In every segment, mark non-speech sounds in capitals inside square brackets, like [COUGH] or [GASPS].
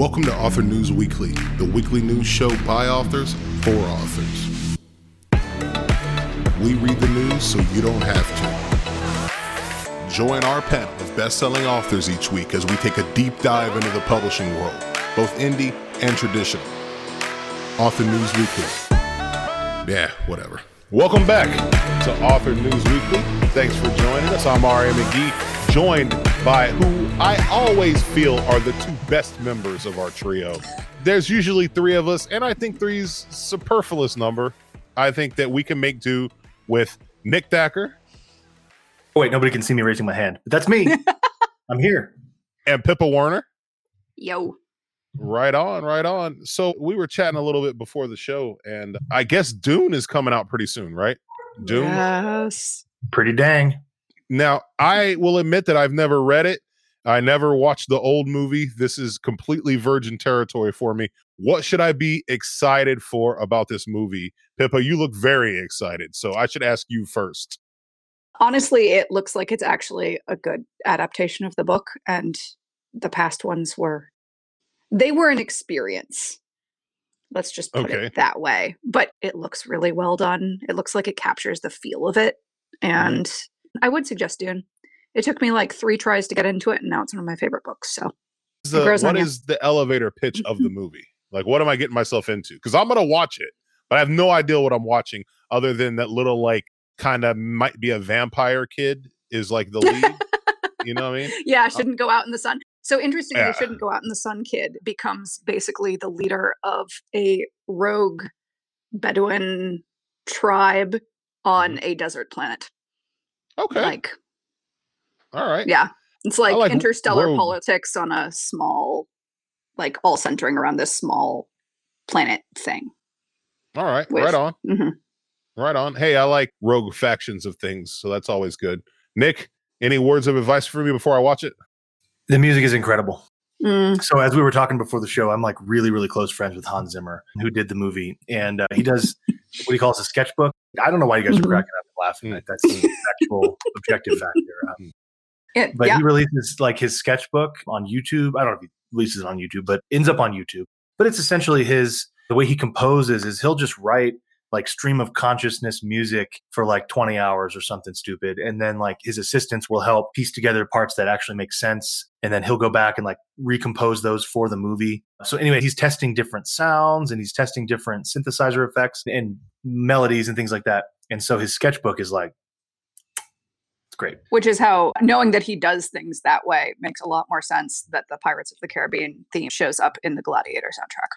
Welcome to Author News Weekly, the weekly news show by authors for authors. We read the news so you don't have to. Join our panel of best selling authors each week as we take a deep dive into the publishing world, both indie and traditional. Author News Weekly. Yeah, whatever. Welcome back to Author News Weekly. Thanks for joining us. I'm R.A. McGee, joined by who I always feel are the two best members of our trio. There's usually three of us, and I think three's superfluous number. I think that we can make do with Nick Thacker. Oh, wait, nobody can see me raising my hand, but that's me. [LAUGHS] I'm here. And Pippa Warner. Yo. Right on, right on. So we were chatting a little bit before the show, and I guess Dune is coming out pretty soon, right? Dune. Yes. Pretty dang. Now, I will admit that I've never read it. I never watched the old movie. This is completely virgin territory for me. What should I be excited for about this movie? Pippa, you look very excited. So I should ask you first. Honestly, it looks like it's actually a good adaptation of the book, and the past ones were they were an experience. Let's just put Okay. it that way. But it looks really well done. It looks like it captures the feel of it. Mm-hmm. And I would suggest Dune. It took me like three tries to get into it, and now it's one of my favorite books. So The- what is the elevator pitch of the [LAUGHS] movie? Like, what am I getting myself into? Because I'm going to watch it, but I have no idea what I'm watching other than that little, like, kind of might be a vampire kid is like the lead. [LAUGHS] you know what I mean? yeah, uh, shouldn't go out in the sun. So interestingly, Yeah. shouldn't go out in the sun. Kid becomes basically the leader of a rogue Bedouin tribe on mm-hmm. a desert planet. Okay. Like, All right. yeah, it's like, like interstellar rogue. politics on a small, like all centering around this small planet thing. All right. with- Right on. Mhm. Right on. Hey, I like rogue factions of things, so that's always good. Nick, any words of advice for me before I watch it? The music is incredible. Mm, So, as we were talking before the show, I'm like really, really close friends with Hans Zimmer, who did the movie. And uh, he does what he calls a sketchbook. I don't know why you guys Mhm. are cracking up and laughing. Mm. That's the actual [LAUGHS] objective factor. Um, it- but yeah, he releases like his sketchbook on YouTube. I don't know if he releases it on YouTube, but ends up on YouTube. But it's essentially his the way he composes is he'll just write like stream of consciousness music for like 20 hours or something stupid and then like his assistants will help piece together parts that actually make sense and then he'll go back and like recompose those for the movie so anyway he's testing different sounds and he's testing different synthesizer effects and melodies and things like that and so his sketchbook is like it's great which is how knowing that he does things that way makes a lot more sense that the Pirates of the Caribbean theme shows up in the Gladiator soundtrack.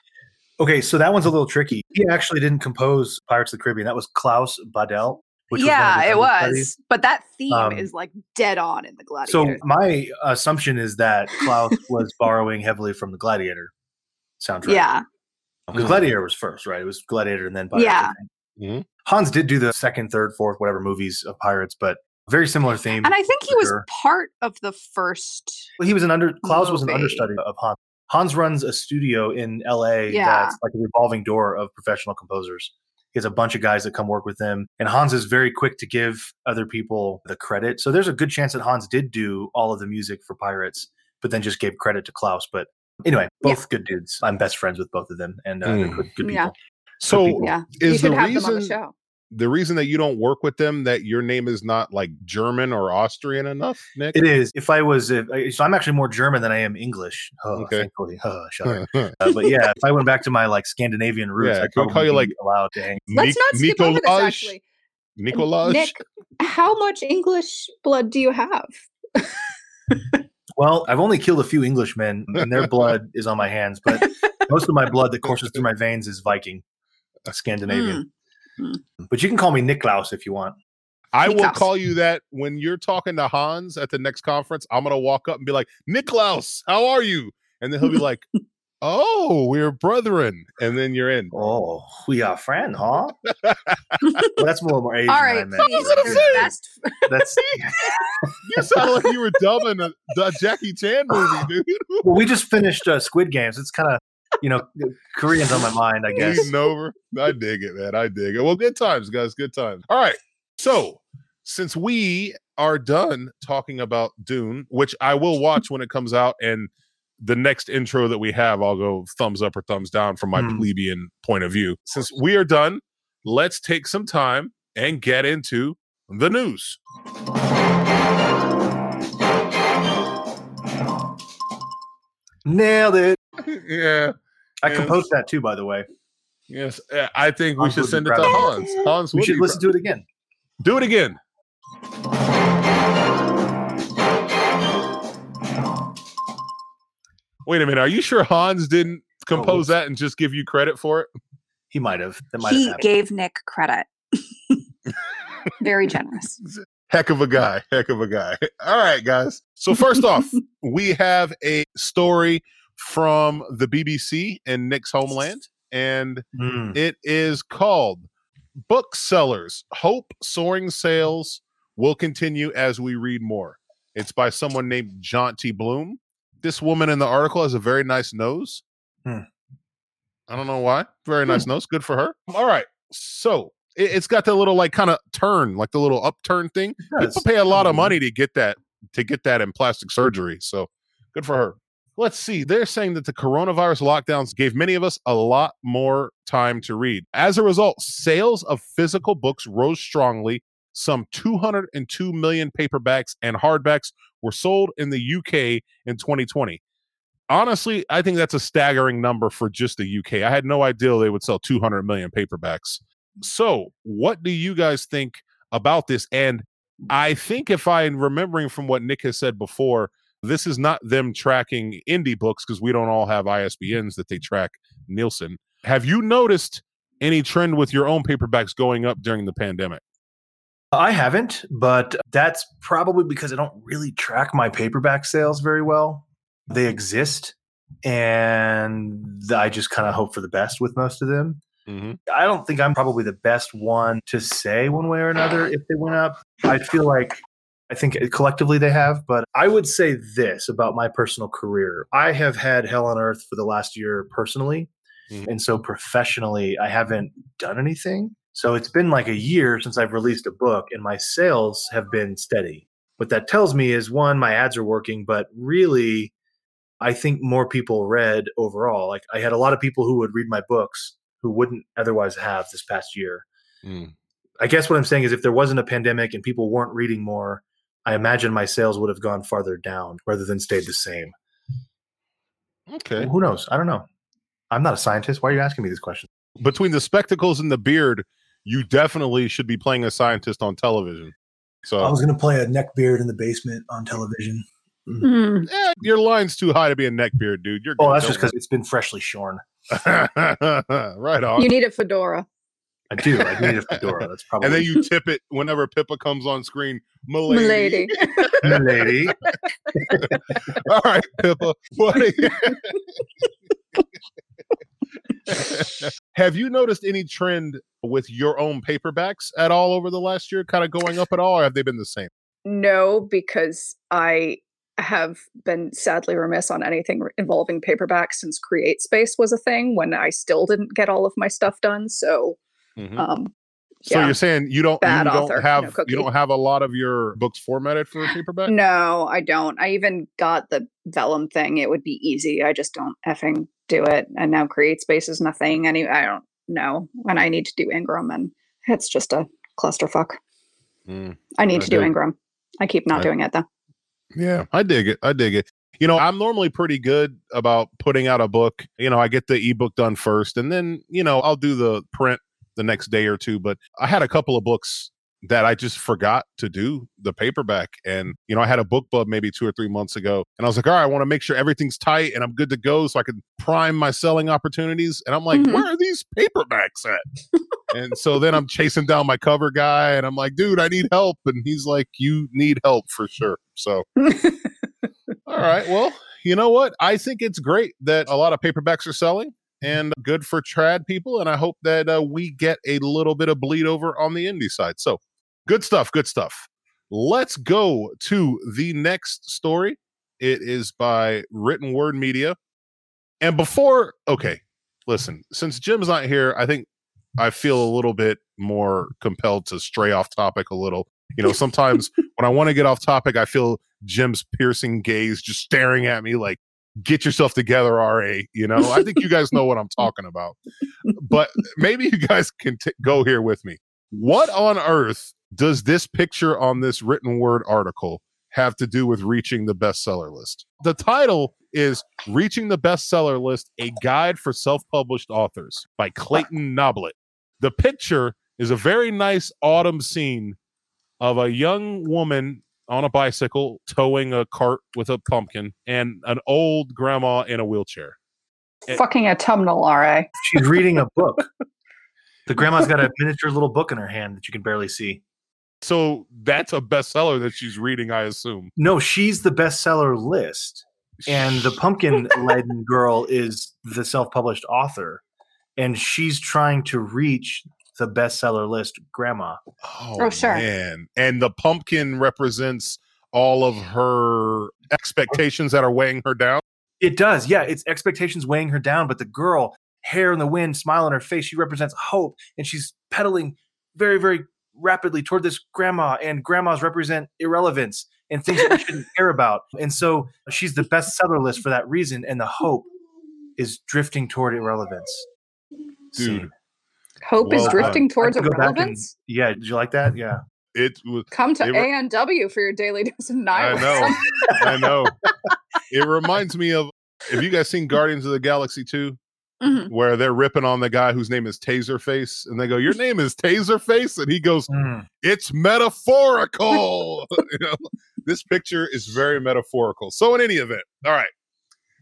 Okay, so that one's a little tricky. He actually didn't compose Pirates of the Caribbean. That was Klaus Badelt. Which was yeah, his it understudies. was. But that theme Um, is like dead on in the Gladiator. So my assumption is that Klaus [LAUGHS] was borrowing heavily from the Gladiator soundtrack. yeah, because Mhm. Gladiator was first, right? It was Gladiator and then Pirates. Yeah. think. Mhm. Hans did do the second, third, fourth, whatever movies of Pirates, but very similar theme. and I think he was sure. part of the first. Well, he was an under Klaus was an understudy of Hans. Hans runs a studio in LA Yeah. that's like a revolving door of professional composers. He has a bunch of guys that come work with him, and Hans is very quick to give other people the credit. So there's a good chance that Hans did do all of the music for Pirates, but then just gave credit to Klaus. But anyway, Yeah. both good dudes. I'm best friends with both of them, and uh, Mm. good, good people. Yeah. So, people. Yeah, you is should the have them on the reason show. The reason that you don't work with them that your name is not like German or Austrian enough, Nick? It is. If I was, if, I- so I'm actually more German than I am English. Oh, Okay. thankfully. Oh. [LAUGHS] Uh, but yeah, if I went back to my like Scandinavian roots, Yeah, I'd can call you, like, allowed to hang. Let's not skip over this. Actually, Nicolaj? Nick, how much English blood do you have? [LAUGHS] Well, I've only killed a few Englishmen, and their blood [LAUGHS] is on my hands. But most of my blood that courses through my veins is Viking, Scandinavian. Mm. But you can call me Niklaus if you want. I will call you that when you're talking to Hans at the next conference. I'm gonna walk up and be like, Niklaus, how are you? And then he'll be [LAUGHS] like, Oh, we're brethren. And then you're in. Oh, we are friend, huh? well, that's a little more Asian. All than I right, meant. please, gonna your say. best. [LAUGHS] That's [LAUGHS] You sound like you were dubbing a, the Jackie Chan movie, dude. well. We just finished uh, Squid Games. It's kind of you know [LAUGHS] Koreans on my mind, I guess. Bleeding over. I dig it, man. I dig it. Well, good times, guys. Good times. All right. So, since we are done talking about Dune, which I will watch when it comes out, and the next intro that we have, I'll go thumbs up or thumbs down from my Hmm. plebeian point of view. Since we are done, let's take some time and get into the news. Nailed it. [LAUGHS] yeah. I Yes. composed that too, by the way. Yes. uh, I think we should send it to Hans. Hans, We should listen proud. to it again. Do it again. Wait a minute. Are you sure Hans didn't compose that and just give you credit for it? He might have. That might He have happened. gave Nick credit. [LAUGHS] Very generous. Heck of a guy. Heck of a guy. All right, guys. So, first off, [LAUGHS] we have a story from the BBC in Nick's homeland, and Mm. it is called Booksellers Hope Soaring Sales Will Continue as We Read More. It's by someone named Jonty Bloom. This woman in the article has a very nice nose. Hmm. I don't know why. Very nice nose. Good for her. All right. So it, it's got that little like kind of turn, like the little upturn thing. Yes. People pay a lot of Mhm. money to get that to get that in plastic surgery. So good for her. Let's see. They're saying that the coronavirus lockdowns gave many of us a lot more time to read. As a result, sales of physical books rose strongly. Some 202 million paperbacks and hardbacks were sold in the UK in 2020. Honestly, I think that's a staggering number for just the UK. I had no idea they would sell 200 million paperbacks. So, what do you guys think about this? And I think if I'm remembering from what Nick has said before, this is not them tracking indie books because we don't all have ISBNs that they track Nielsen. Have you noticed any trend with your own paperbacks going up during the pandemic? I haven't, but that's probably because I don't really track my paperback sales very well. They exist, and I just kind of hope for the best with most of them. Mm-hmm. I don't think I'm probably the best one to say one way or another if they went up. I feel like I think collectively they have, but I would say this about my personal career. I have had hell on earth for the last year personally. Mhm. And so professionally, I haven't done anything. So it's been like a year since I've released a book and my sales have been steady. What that tells me is one, my ads are working, but really, I think more people read overall. Like I had a lot of people who would read my books who wouldn't otherwise have this past year. Mm. I guess what I'm saying is if there wasn't a pandemic and people weren't reading more, I imagine my sales would have gone farther down rather than stayed the same. Okay. Who knows? I don't know. I'm not a scientist. Why are you asking me this question? Between the spectacles and the beard, you definitely should be playing a scientist on television. So I was going to play a neckbeard in the basement on television. Mm. Eh, your line's too high to be a neckbeard, dude. You're Oh, that's just because it's been freshly shorn. [LAUGHS] right on. You need a fedora. I do. I need a fedora. That's probably and then you tip it whenever Pippa comes on screen. Milady. Milady. lady. [LAUGHS] All right, Pippa. What are Have you noticed any trend with your own paperbacks at all over the last year, kind of going up at all, or have they been the same? No, because I have been sadly remiss on anything involving paperback since CreateSpace was a thing when I still didn't get all of my stuff done. So, Mhm. um, So yeah. you're saying you don't Bad you don't author, no have you don't have a lot of your books formatted for a [SIGHS] paperback? no, I don't. I even got the vellum thing. It would be easy. I just don't effing do it. And now CreateSpace is nothing. Any, I don't know. And I need to do Ingram, and it's just a clusterfuck. Mm. I need I to do dig. Ingram. I keep not I- doing it though. Yeah, I dig it. I dig it. You know, I'm normally pretty good about putting out a book. You know, I get the ebook done first and then, you know, I'll do the print the next day or two. But I had a couple of books that I just forgot to do the paperback. And, you know, I had a book club maybe two or three months ago. And I was like, all right, I want to make sure everything's tight and I'm good to go so I can prime my selling opportunities. And I'm like, Mhm. where are these paperbacks at? and so then I'm chasing down my cover guy and I'm like, dude, I need help. And he's like, you need help for sure. So [LAUGHS] all right. Well, you know what? I think it's great that a lot of paperbacks are selling and good for trad people. And I hope that uh, we get a little bit of bleed over on the indie side. So good stuff. Good stuff. Let's go to the next story. It is by Written Word Media. And before, okay, listen, since Jim's not here, I think I feel a little bit more compelled to stray off topic a little. You know, sometimes [LAUGHS] when I want to get off topic, I feel Jim's piercing gaze just staring at me like, get yourself together, RA. You know, I think you guys know what I'm [LAUGHS] talking about. But maybe you guys can t- go here with me. What on earth does this picture on this written word article have to do with reaching the bestseller list? The title is Reaching the Bestseller List A Guide for Self Published Authors by Clayton Noblit. The picture is a very nice autumn scene of a young woman on a bicycle towing a cart with a pumpkin and an old grandma in a wheelchair. It- Fucking autumnal, RA. She's reading a book. [LAUGHS] The grandma's got a miniature little book in her hand that you can barely see. So that's a bestseller that she's reading, I assume. No, she's the bestseller list. And the pumpkin [LAUGHS] laden girl is the self published author. And she's trying to reach the bestseller list grandma. Oh, Oh, sure. man. And the pumpkin represents all of her expectations that are weighing her down. It does. Yeah. It's expectations weighing her down. But the girl, hair in the wind, smile on her face, she represents hope. And she's pedaling very, very rapidly toward this grandma. And grandmas represent irrelevance and things that we [LAUGHS] shouldn't care about. And so she's the bestseller list for that reason. And the hope is drifting toward irrelevance. Dude. Scene. Hope is drifting I towards could go back and- irrelevance. Yeah. Did you like that? Yeah. It was Come to They were- ANW for your daily [LAUGHS] dose of I nihilism. know. I know. [LAUGHS] It reminds me of have you guys seen Guardians of the Galaxy 2? Mhm. Where they're ripping on the guy whose name is Taserface, and they go, Your name is Taserface? And he goes, Mm. It's metaphorical. [LAUGHS] you know, this picture is very metaphorical. So, in any event, all right.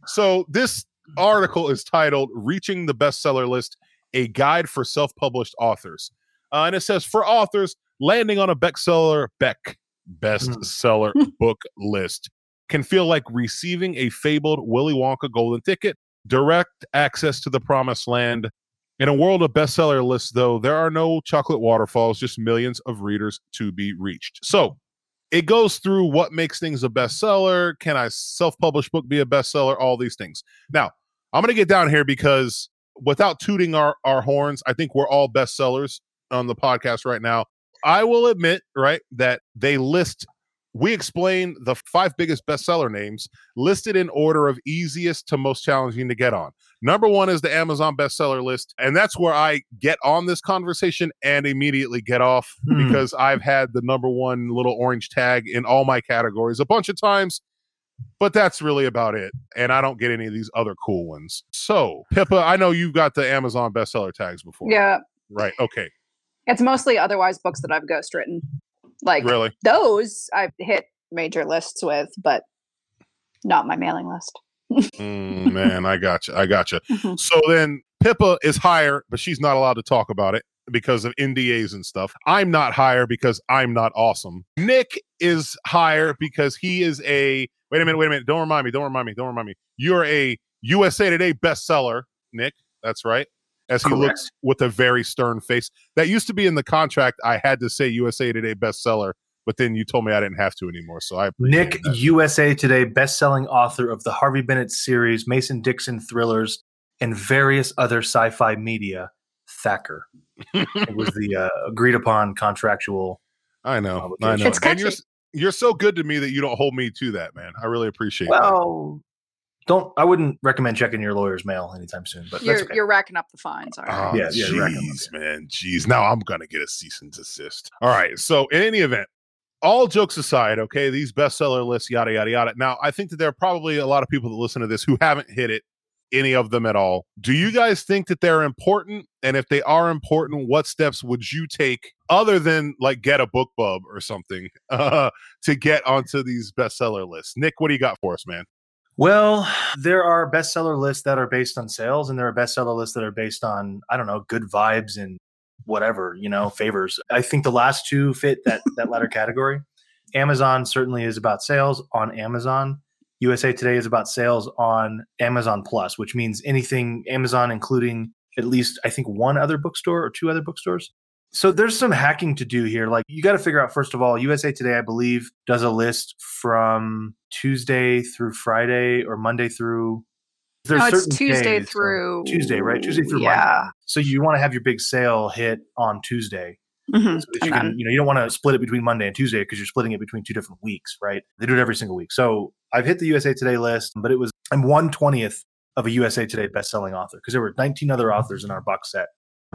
So, this article is titled Reaching the Bestseller List A Guide for Self Published Authors. Uh, and it says, For authors, landing on a bestseller, Beck, bestseller [LAUGHS] book list can feel like receiving a fabled Willy Wonka golden ticket, direct access to the promised land. In a world of bestseller lists, though, there are no chocolate waterfalls, just millions of readers to be reached. So it goes through what makes things a bestseller. Can a self published book be a bestseller? All these things. Now, I'm going to get down here because without tooting our, our horns, I think we're all bestsellers on the podcast right now. I will admit, right, that they list, we explain the five biggest bestseller names listed in order of easiest to most challenging to get on. Number one is the Amazon bestseller list. And that's where I get on this conversation and immediately get off Hmm. because I've had the number one little orange tag in all my categories a bunch of times. But that's really about it. And I don't get any of these other cool ones. So, Pippa, I know you've got the Amazon bestseller tags before. Yeah, Right. Okay. it's mostly otherwise books that I've ghost written. Like Really? those I've hit major lists with, but not my mailing list. Mm, man, I got you. I got you. [LAUGHS] Mhm. So then Pippa is higher, but she's not allowed to talk about it because of NDAs and stuff. I'm not higher because I'm not awesome. Nick is higher because he is a wait a minute, wait a minute. Don't remind me, don't remind me, don't remind me. You're a USA Today bestseller, Nick. That's right. As he Correct. looks with a very stern face. That used to be in the contract. I had to say USA Today bestseller, but then you told me I didn't have to anymore. So I Nick, that. USA Today best-selling author of the Harvey Bennett series, Mason Dixon thrillers, and various other sci-fi media. Thacker [LAUGHS] it was the uh, agreed-upon contractual. I know, I know. It's and you're you're so good to me that you don't hold me to that, man. I really appreciate that. Well, don't. I wouldn't recommend checking your lawyer's mail anytime soon. But You're okay. you're racking up the fines. All right. Oh, Yeah, yeah, you're racking them up, jeez, man, jeez. Now I'm gonna get a cease and desist. All right. So in any event, all jokes aside, okay, these bestseller lists, yada yada yada. Now I think that there are probably a lot of people that listen to this who haven't hit it, any of them at all. Do you guys think that they're important? And if they are important, what steps would you take other than like get a BookBub or something uh, to get onto these bestseller lists? Nick, what do you got for us, man? Well, there are bestseller lists that are based on sales, and there are bestseller lists that are based on I don't know, good vibes and whatever you know, favors. I think the last two fit that that latter category. Amazon certainly is about sales on Amazon. USA Today is about sales on Amazon Plus, which means anything Amazon, including at least I think one other bookstore or two other bookstores. So there's some hacking to do here. Like you got to figure out first of all, USA Today, I believe, does a list from Tuesday through Friday or Monday through. There's No, it's Tuesday days, through Tuesday, right? Tuesday through Monday. yeah. So you want to have your big sale hit on Tuesday. Mhm. So you can, you know, you don't want to split it between Monday and Tuesday because you're splitting it between two different weeks, right? They do it every single week. So I've hit the USA Today list, but it was I'm one twentieth of a USA Today best-selling author because there were 19 other mm-hmm. authors in our box set.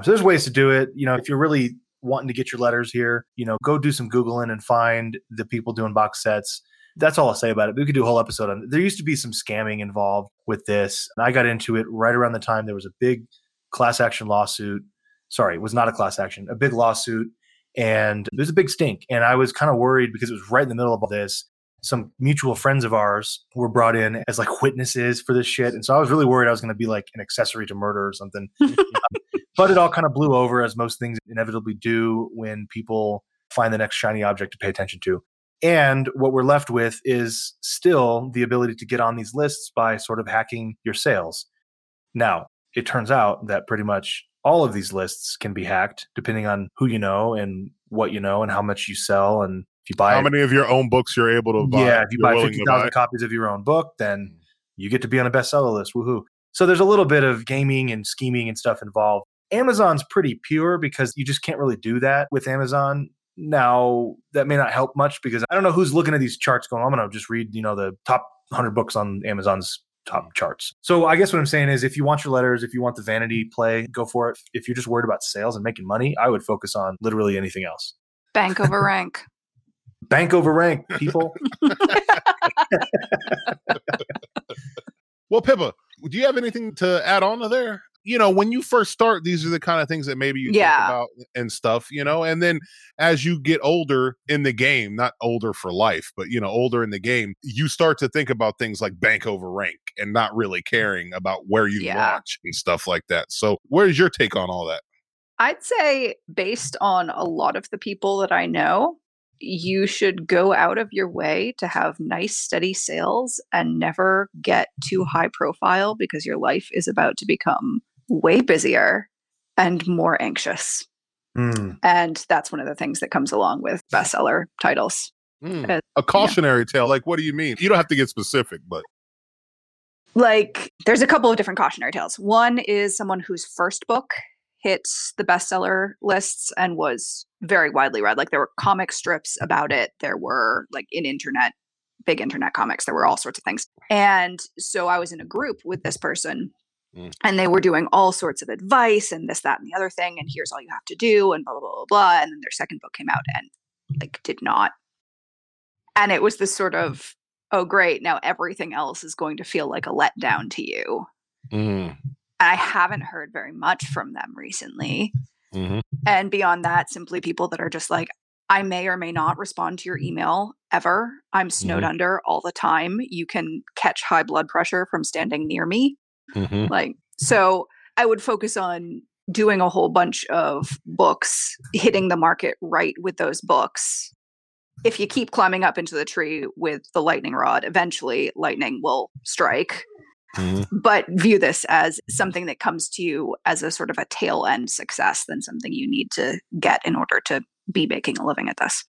So there's ways to do it. You know, if you're really wanting to get your letters here, you know, go do some googling and find the people doing box sets. That's all I'll say about it. We could do a whole episode on it. There used to be some scamming involved with this, and I got into it right around the time there was a big class action lawsuit. Sorry, it was not a class action, a big lawsuit, and there's a big stink. And I was kind of worried because it was right in the middle of all this some mutual friends of ours were brought in as like witnesses for this shit. And so I was really worried I was going to be like an accessory to murder or something. [LAUGHS] but it all kind of blew over as most things inevitably do when people find the next shiny object to pay attention to. And what we're left with is still the ability to get on these lists by sort of hacking your sales. Now, it turns out that pretty much all of these lists can be hacked depending on who you know and what you know and how much you sell and if you buy How many of your own books you're able to buy? yeah, if you buy willing fifty to buy? thousand copies of your own book, then hmm. you get to be on a bestseller list. Woohoo! So there's a little bit of gaming and scheming and stuff involved. Amazon's pretty pure because you just can't really do that with Amazon. Now that may not help much because I don't know who's looking at these charts going. I'm gonna just read you know the top 100 books on Amazon's top charts. So I guess what I'm saying is if you want your letters, if you want the vanity play, go for it. If you're just worried about sales and making money, I would focus on literally anything else. Bank over rank. Bank over rank, people. [LAUGHS] Well, Pippa, do you have anything to add on to there? You know, when you first start, these are the kind of things that maybe you Yeah. think about and stuff, you know, and then as you get older in the game, not older for life, but you know, older in the game, you start to think about things like bank over rank and not really caring about where you Yeah. launch and stuff like that. So, where's your take on all that? I'd say, based on a lot of the people that I know, you should go out of your way to have nice, steady sales and never get too high profile because your life is about to become way busier and more anxious. Hmm. And that's one of the things that comes along with bestseller titles. Hmm. Uh, A cautionary tale. Like, what do you mean? You don't have to get specific, but like there's a couple of different cautionary tales. One is someone whose first book hit the bestseller lists and was very widely read. Like there were comic strips about it. There were like in internet, big internet comics. There were all sorts of things. And so I was in a group with this person Mm. and they were doing all sorts of advice and this, that, and the other thing. And here's all you have to do and blah, blah, blah, blah, blah. And then their second book came out and like did not. And it was this sort of oh great now everything else is going to feel like a letdown to you mm, i haven't heard very much from them recently mhm. and beyond that simply people that are just like i may or may not respond to your email ever i'm snowed Mhm. under all the time you can catch high blood pressure from standing near me Mhm. like so i would focus on doing a whole bunch of books hitting the market right with those books if you keep climbing up into the tree with the lightning rod eventually lightning will strike Mhm. but view this as something that comes to you as a sort of a tail end success than something you need to get in order to be making a living at this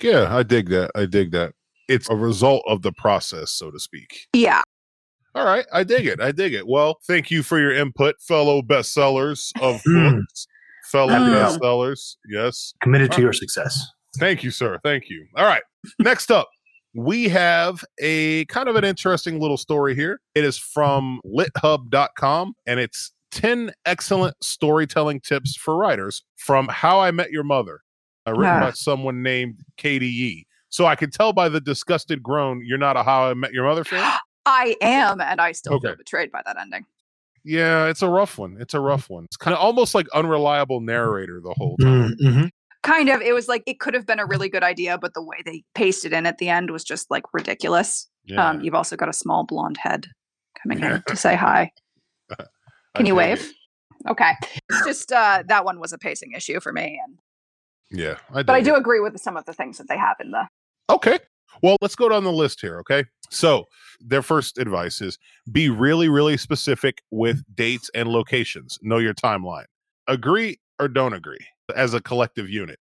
yeah, I dig that. I dig that. It's a result of the process, so to speak. yeah All right, I dig it. I dig it. Well, thank you for your input, fellow bestsellers of Mm. books, fellow Mm. bestsellers. Yes, Committed to your success. thank you, sir. Thank you. All right, next up, we have a kind of an interesting little story here. It is from lithub.com and it's 10 excellent storytelling tips for writers from How I Met Your Mother, uh, written Ah. by someone named Katie Yee. So I can tell by the disgusted groan, you're not a How I Met Your Mother fan. [GASPS] i am and i still feel Okay. betrayed by that ending Yeah, it's a rough one. It's a rough one. It's kind of almost like unreliable narrator the whole time. Mm-hmm. Kind of it was like it could have been a really good idea but the way they pasted in at the end was just like ridiculous Yeah. um you've also got a small blonde head coming in [LAUGHS] to say hi I [LAUGHS] can you wave it. okay it's just uh that one was a pacing issue for me and Yeah, I but i do it. agree with some of the things that they have in the Okay. Well, let's go down the list here. Okay. So, their first advice is be really, really specific with dates and locations. Know your timeline. Agree or don't agree as a collective unit.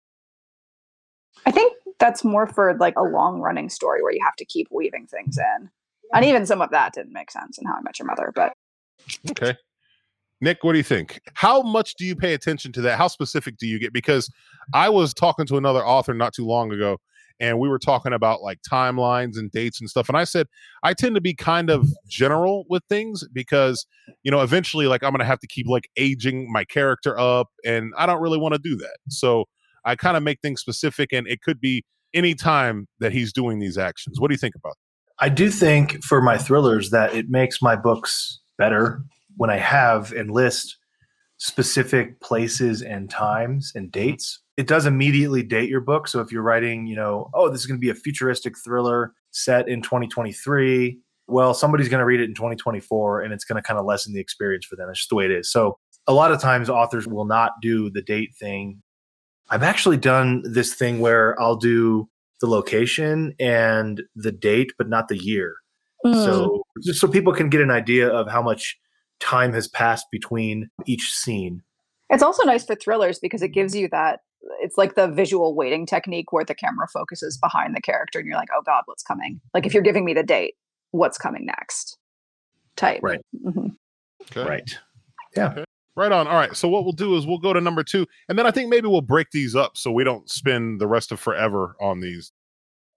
i think that's more for like a long running story where you have to keep weaving things in and even some of that didn't make sense in how i met your mother but Okay. Nick, what do you think? How much do you pay attention to that? How specific do you get? Because I was talking to another author not too long ago, and we were talking about like timelines and dates and stuff. And I said, I tend to be kind of general with things because, you know, eventually, like, I'm going to have to keep like aging my character up, and I don't really want to do that. So I kind of make things specific, and it could be any time that he's doing these actions. What do you think about that? I do think for my thrillers that it makes my books better when I have and list specific places and times and dates. It does immediately date your book. So if you're writing, you know, oh, this is going to be a futuristic thriller set in 2023, well, somebody's going to read it in 2024 and it's going to kind of lessen the experience for them. It's just the way it is. So a lot of times authors will not do the date thing. I've actually done this thing where I'll do the location and the date, but not the year. Mm. So just so people can get an idea of how much time has passed between each scene. It's also nice for thrillers because it gives you that it's like the visual waiting technique where the camera focuses behind the character and you're like, oh God, what's coming? Like if you're giving me the date, what's coming next? Type. Right. Mhm. Okay. Right. Yeah. Right on. All right. So what we'll do is we'll go to number two, and then I think maybe we'll break these up so we don't spend the rest of forever on these.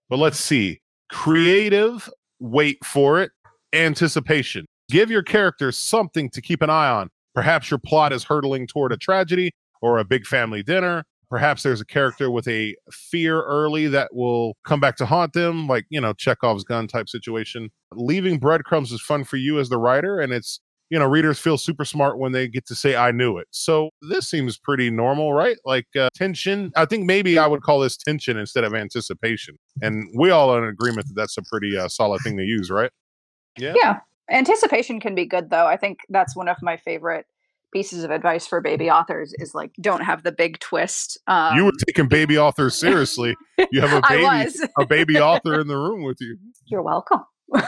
But let's see. Creative, wait for it. Anticipation. Give your characters something to keep an eye on. Perhaps your plot is hurtling toward a tragedy or a big family dinner. Perhaps there's a character with a fear early that will come back to haunt them, like, you know, Chekhov's gun type situation. Leaving breadcrumbs is fun for you as the writer, and it's you know, readers feel super smart when they get to say, I knew it. So this seems pretty normal, right? Like uh, tension. I think maybe I would call this tension instead of anticipation. And we all are in agreement that that's a pretty uh, solid thing to use, right? Yeah. Yeah. Anticipation can be good though. I think that's one of my favorite pieces of advice for baby authors is like don't have the big twist. Um, you were taking baby authors seriously. You have a [LAUGHS] baby, a baby [LAUGHS] author in the room with you. You're welcome. [LAUGHS]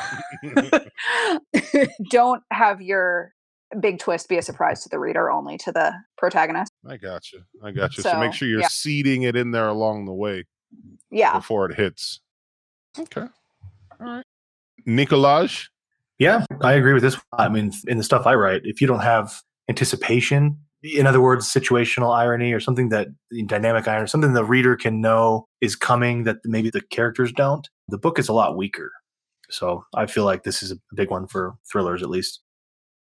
don't have your big twist be a surprise to the reader, only to the protagonist. I got you. I got you. So, make sure you're yeah. seeding it in there along the way Yeah. before it hits. Okay. All right. Nicolaj. Yeah, I agree with this. I mean, in the stuff I write, if you don't have anticipation, in other words, situational irony or something that dynamic irony, something the reader can know is coming that maybe the characters don't, the book is a lot weaker. So I feel like this is a big one for thrillers, at least.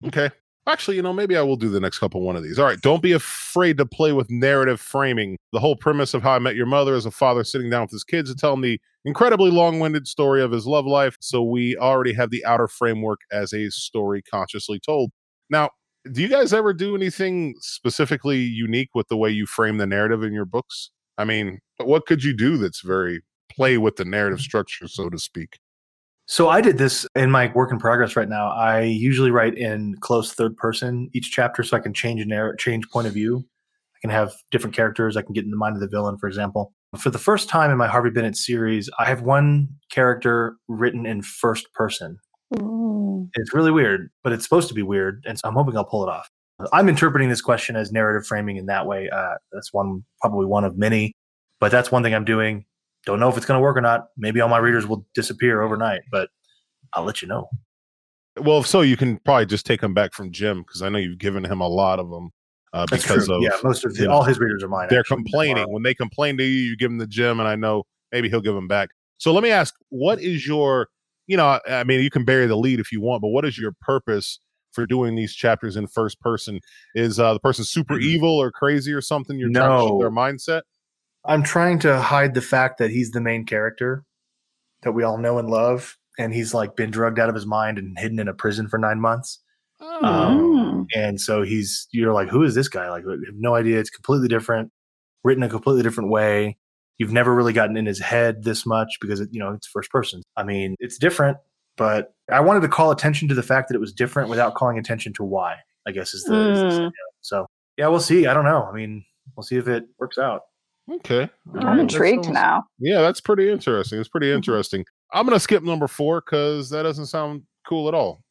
Okay. Actually, you know, maybe I will do the next couple one of these. All right. Don't be afraid to play with narrative framing. The whole premise of How I Met Your Mother is a father sitting down with his kids to tell him the incredibly long winded story of his love life. So we already have the outer framework as a story consciously told. Now, do you guys ever do anything specifically unique with the way you frame the narrative in your books? I mean, what could you do that's very play with the narrative structure, so to speak? So I did this in my work in progress right now. I usually write in close third person each chapter so I can change narr- change point of view. I can have different characters. I can get in the mind of the villain, for example. For the first time in my Harvey Bennett series, I have one character written in first person. Ooh. It's really weird, but it's supposed to be weird, and so I'm hoping I'll pull it off. I'm interpreting this question as narrative framing in that way. Uh, that's one, probably one of many, but that's one thing I'm doing. Don't know if it's going to work or not. Maybe all my readers will disappear overnight, but I'll let you know. Well, if so, you can probably just take them back from Jim because I know you've given him a lot of them uh, because of yeah, most of the, all his readers are mine. they're actually. complaining. When they complain to you, you give them the gym, and I know maybe he'll give them back. So let me ask, what is your, you know, I mean, you can bury the lead if you want, but what is your purpose for doing these chapters in first person? Is uh, the person super Mhm. evil or crazy or something? You're trying to show No. their mindset. I'm trying to hide the fact that he's the main character that we all know and love, and he's like been drugged out of his mind and hidden in a prison for nine months. Oh. Mm. And so he's, you're like, who is this guy? Like, have no idea. It's completely different, written a completely different way. You've never really gotten in his head this much because, it, you know, it's first person. I mean, it's different, but I wanted to call attention to the fact that it was different without calling attention to why, I guess is the, is the Mm. so yeah, we'll see. I don't know. I mean, we'll see if it works out. Okay. All I'm right, intrigued sounds- now. Yeah, that's pretty interesting. It's pretty Mhm. interesting. I'm going to skip number four because that doesn't sound cool at all.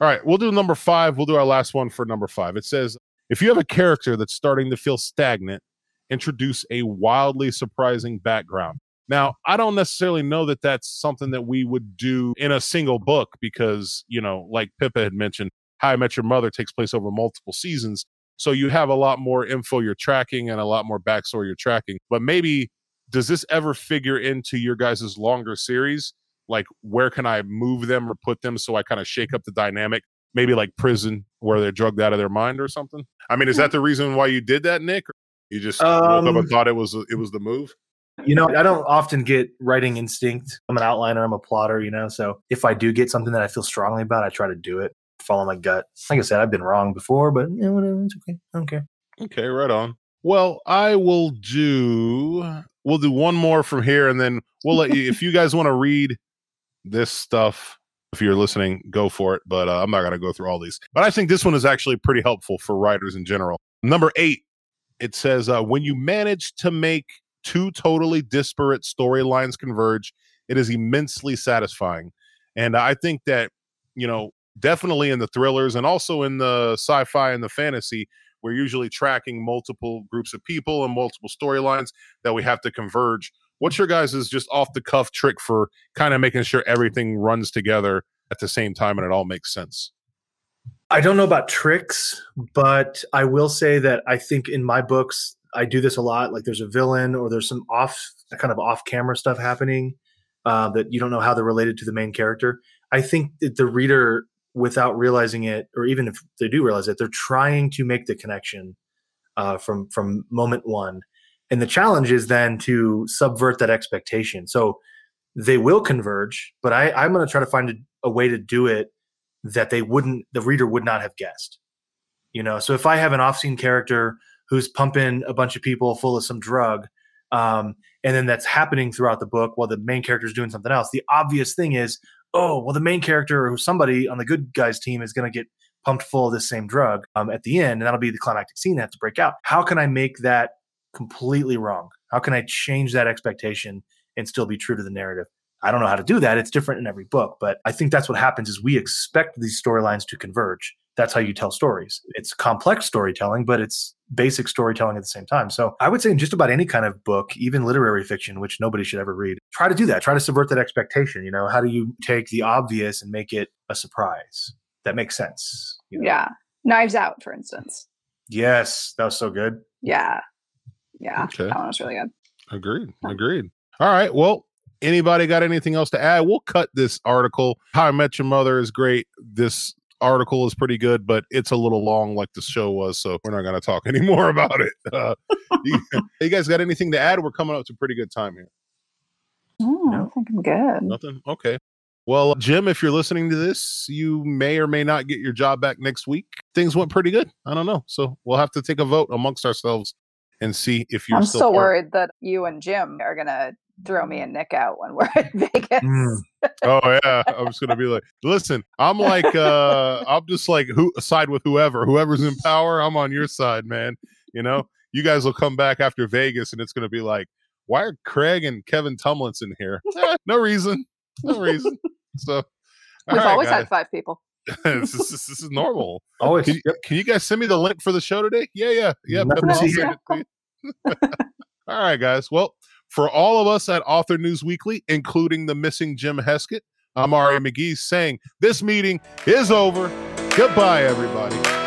All right, we'll do number five. We'll do our last one for number five. It says if you have a character that's starting to feel stagnant, introduce a wildly surprising background. Now, I don't necessarily know that that's something that we would do in a single book because, you know, like Pippa had mentioned, How I Met Your Mother takes place over multiple seasons. So you have a lot more info you're tracking and a lot more backstory you're tracking. But maybe does this ever figure into your guys' longer series? Like, where can I move them or put them so I kind of shake up the dynamic? Maybe like prison, where they're drugged out of their mind or something. I mean, is that the reason why you did that, Nick? Or you just woke up Um, and thought it was it was the move. You know, I don't often get writing instinct. I'm an outliner, I'm a plotter, you know. So if I do get something that I feel strongly about, I try to do it, follow my gut. Like I said, I've been wrong before, but yeah, whatever, it's okay. I don't care. Okay, right on. Well, I will do we'll do one more from here and then we'll let you if you guys want to read this stuff if you're listening, go for it, but uh, I'm not going to go through all these. But I think this one is actually pretty helpful for writers in general. Number 8, it says uh, when you manage to make two totally disparate storylines converge, it is immensely satisfying. And I think that, you know, definitely in the thrillers and also in the sci-fi and the fantasy, we're usually tracking multiple groups of people and multiple storylines that we have to converge. What's your guys' is just off the cuff trick for kind of making sure everything runs together at the same time and it all makes sense? I don't know about tricks, but I will say that I think in my books, I do this a lot. Like there's a villain or there's some off kind of off camera stuff happening uh, that you don't know how they're related to the main character. I think that the reader, without realizing it, or even if they do realize it, they're trying to make the connection uh, from from moment one. And the challenge is then to subvert that expectation. So they will converge, but I, I'm going to try to find a, a way to do it that they wouldn't, the reader would not have guessed. You know, so if I have an off-scene character who's pumping a bunch of people full of some drug, um, and then that's happening throughout the book while the main character is doing something else, the obvious thing is, oh, well, the main character or somebody on the good guys team is going to get pumped full of this same drug um, at the end, and that'll be the climactic scene that has to break out. How can I make that completely wrong? How can I change that expectation and still be true to the narrative? I don't know how to do that. It's different in every book, but I think that's what happens is we expect these storylines to converge. That's how you tell stories. It's complex storytelling, but it's basic storytelling at the same time. So I would say in just about any kind of book, even literary fiction, which nobody should ever read, try to do that. Try to subvert that expectation. You know, how do you take the obvious and make it a surprise that makes sense? You know? Yeah. Knives Out, for instance. Yes, that was so good. Yeah. Yeah. Okay. That one was really good. Agreed. Agreed. All right. Well, anybody got anything else to add? We'll cut this article. How I Met Your Mother is great. This article is pretty good, but it's a little long, like the show was. So we're not going to talk [LAUGHS] anymore about it. Uh, [LAUGHS] you, you guys got anything to add? We're coming up to a pretty good time here. Oh, No. I think I'm good. Nothing. Okay. Well, Jim, if you're listening to this, you may or may not get your job back next week. Things went pretty good. I don't know. So we'll have to take a vote amongst ourselves and see if you're I'm still still part- worried that you and Jim are gonna throw me and Nick out when we're [LAUGHS] in Vegas. Mm. Oh yeah, I'm just gonna be like, listen, I'm like, uh, I'm just like, who side with whoever, whoever's in power, I'm on your side, man. You know, you guys will come back after Vegas, and it's gonna be like, why are Craig and Kevin Tumlinson here? [LAUGHS] Eh, no reason, no reason. So, We've right, always guys. had five people. [LAUGHS] this, is, this is normal. [LAUGHS] Always. Can you, can you guys send me the link for the show today? Yeah, yeah, yeah. Nothing Pip, to I'll see send it to you. all right, guys. Well, for all of us at Author News Weekly, including the missing Jim Heskett, I'm R.A. McGee saying this meeting is over. Goodbye, everybody.